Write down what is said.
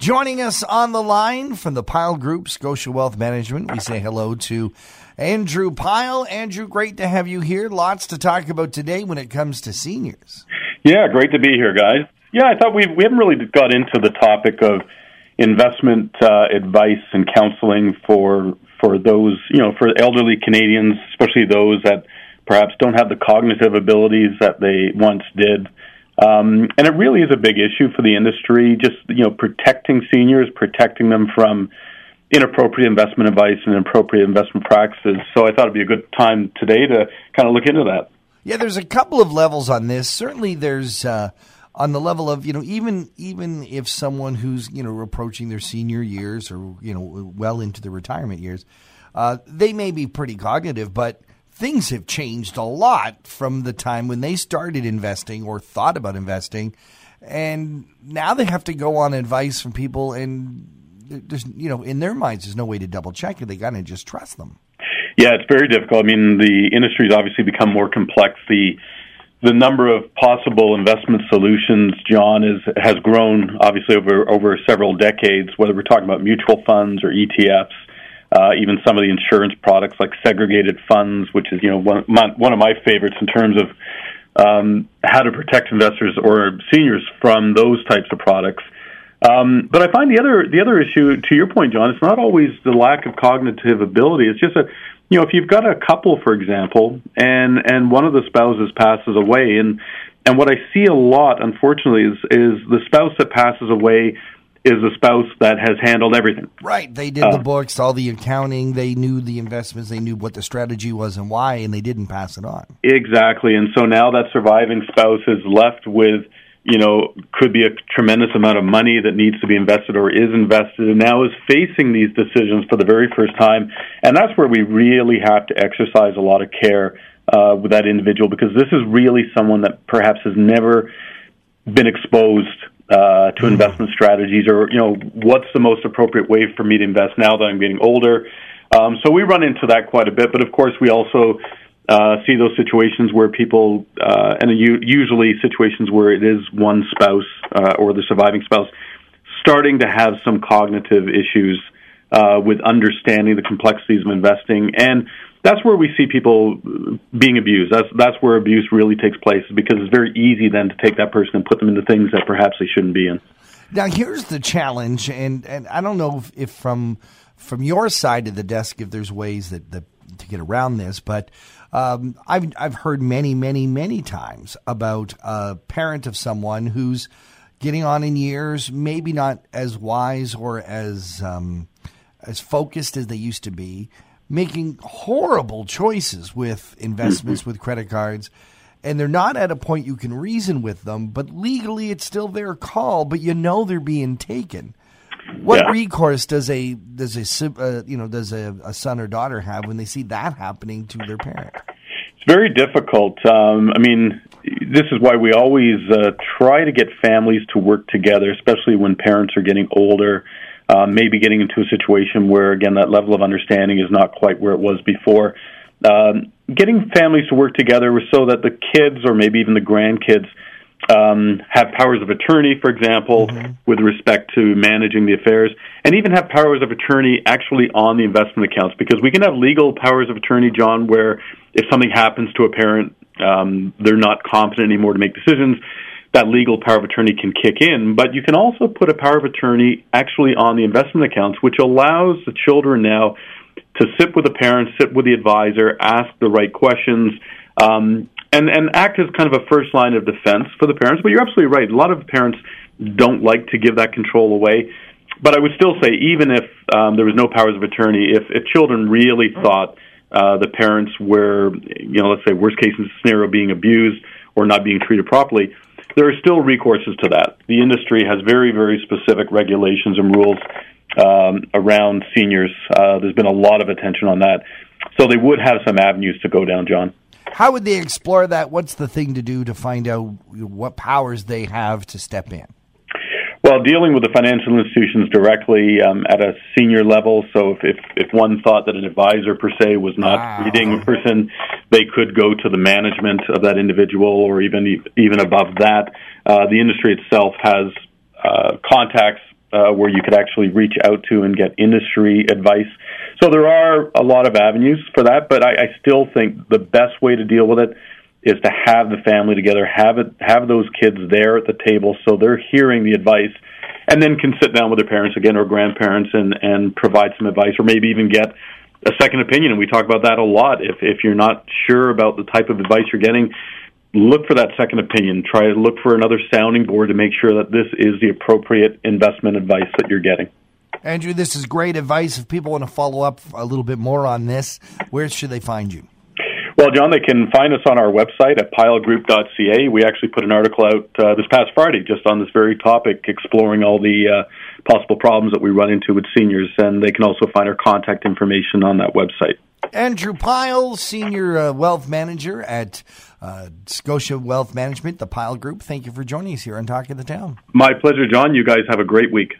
Joining us on the line from the Pyle Group, Scotia Wealth Management, we say hello to Andrew Pyle. Andrew, great to have you here. Lots to talk about today when it comes to seniors. Yeah, great to be here, guys. Yeah, I thought we we haven't really got into the topic of investment uh, advice and counseling for for those you know for elderly Canadians, especially those that perhaps don't have the cognitive abilities that they once did. Um, and it really is a big issue for the industry, just you know, protecting seniors, protecting them from inappropriate investment advice and inappropriate investment practices. So I thought it'd be a good time today to kind of look into that. Yeah, there's a couple of levels on this. Certainly, there's uh, on the level of you know even even if someone who's you know approaching their senior years or you know well into the retirement years, uh, they may be pretty cognitive, but things have changed a lot from the time when they started investing or thought about investing, and now they have to go on advice from people, and there's you know in their minds there's no way to double check it. They got to just trust them. Yeah, it's very difficult. I mean, the industry's obviously become more complex. The the number of possible investment solutions, John, is has grown obviously over over several decades. Whether we're talking about mutual funds or ETFs, uh, even some of the insurance products like segregated funds, which is you know one, my, one of my favorites in terms of um, how to protect investors or seniors from those types of products. Um, but I find the other the other issue, to your point, John, it's not always the lack of cognitive ability. It's just that you know if you've got a couple, for example, and and one of the spouses passes away, and and what I see a lot, unfortunately, is is the spouse that passes away is a spouse that has handled everything. Right. They did uh, the books, all the accounting, they knew the investments, they knew what the strategy was and why, and they didn't pass it on. Exactly. And so now that surviving spouse is left with, you know, could be a tremendous amount of money that needs to be invested or is invested, and now is facing these decisions for the very first time. And that's where we really have to exercise a lot of care uh, with that individual because this is really someone that perhaps has never been exposed uh, to investment strategies, or you know, what's the most appropriate way for me to invest now that I'm getting older. Um, so we run into that quite a bit, but of course we also uh, see those situations where people, uh, and usually situations where it is one spouse uh, or the surviving spouse, starting to have some cognitive issues uh, with understanding the complexities of investing and that's where we see people being abused. That's that's where abuse really takes place because it's very easy then to take that person and put them into things that perhaps they shouldn't be in. Now here's the challenge, and, and I don't know if, if from from your side of the desk if there's ways that, that to get around this, but um, I've I've heard many many many times about a parent of someone who's getting on in years, maybe not as wise or as um, as focused as they used to be making horrible choices with investments with credit cards and they're not at a point you can reason with them, but legally it's still their call, but you know they're being taken. What yeah. recourse does a does a uh, you know does a, a, son or daughter have when they see that happening to their parent? It's very difficult. Um, I mean, this is why we always uh, try to get families to work together, especially when parents are getting older uh, maybe getting into a situation where, again, that level of understanding is not quite where it was before. Um, getting families to work together so that the kids or maybe even the grandkids um, have powers of attorney, for example, mm-hmm. with respect to managing the affairs, and even have powers of attorney actually on the investment accounts because we can have legal powers of attorney, John, where if something happens to a parent, um, they're not competent anymore to make decisions that legal power of attorney can kick in, but you can also put a power of attorney actually on the investment accounts, which allows the children now to sit with the parents, sit with the advisor, ask the right questions, um, and and act as kind of a first line of defense for the parents. But you're absolutely right. A lot of parents don't like to give that control away. But I would still say, even if um, there was no powers of attorney, if, if children really thought uh, the parents were, you know, let's say worst case scenario, being abused or not being treated properly, there are still recourses to that. The industry has very, very specific regulations and rules um, around seniors. Uh, there's been a lot of attention on that. So they would have some avenues to go down, John. How would they explore that? What's the thing to do to find out what powers they have to step in? Well, dealing with the financial institutions directly um, at a senior level. So, if, if, if one thought that an advisor per se was not wow. reading a person, they could go to the management of that individual, or even even above that. Uh, the industry itself has uh, contacts uh, where you could actually reach out to and get industry advice. So there are a lot of avenues for that, but I, I still think the best way to deal with it is to have the family together, have it, have those kids there at the table so they're hearing the advice, and then can sit down with their parents again or grandparents and and provide some advice, or maybe even get a second opinion. And we talk about that a lot. If if you're not sure about the type of advice you're getting, look for that second opinion. Try to look for another sounding board to make sure that this is the appropriate investment advice that you're getting. Andrew, this is great advice. If people want to follow up a little bit more on this, where should they find you? Well, John, they can find us on our website at pylegroup.ca. We actually put an article out uh, this past Friday just on this very topic, exploring all the uh, possible problems that we run into with seniors, and they can also find our contact information on that website. Andrew Pyle, Senior uh, Wealth Manager at uh, Scotia Wealth Management, the Pyle Group. Thank you for joining us here on Talk of the Town. My pleasure, John. You guys have a great week.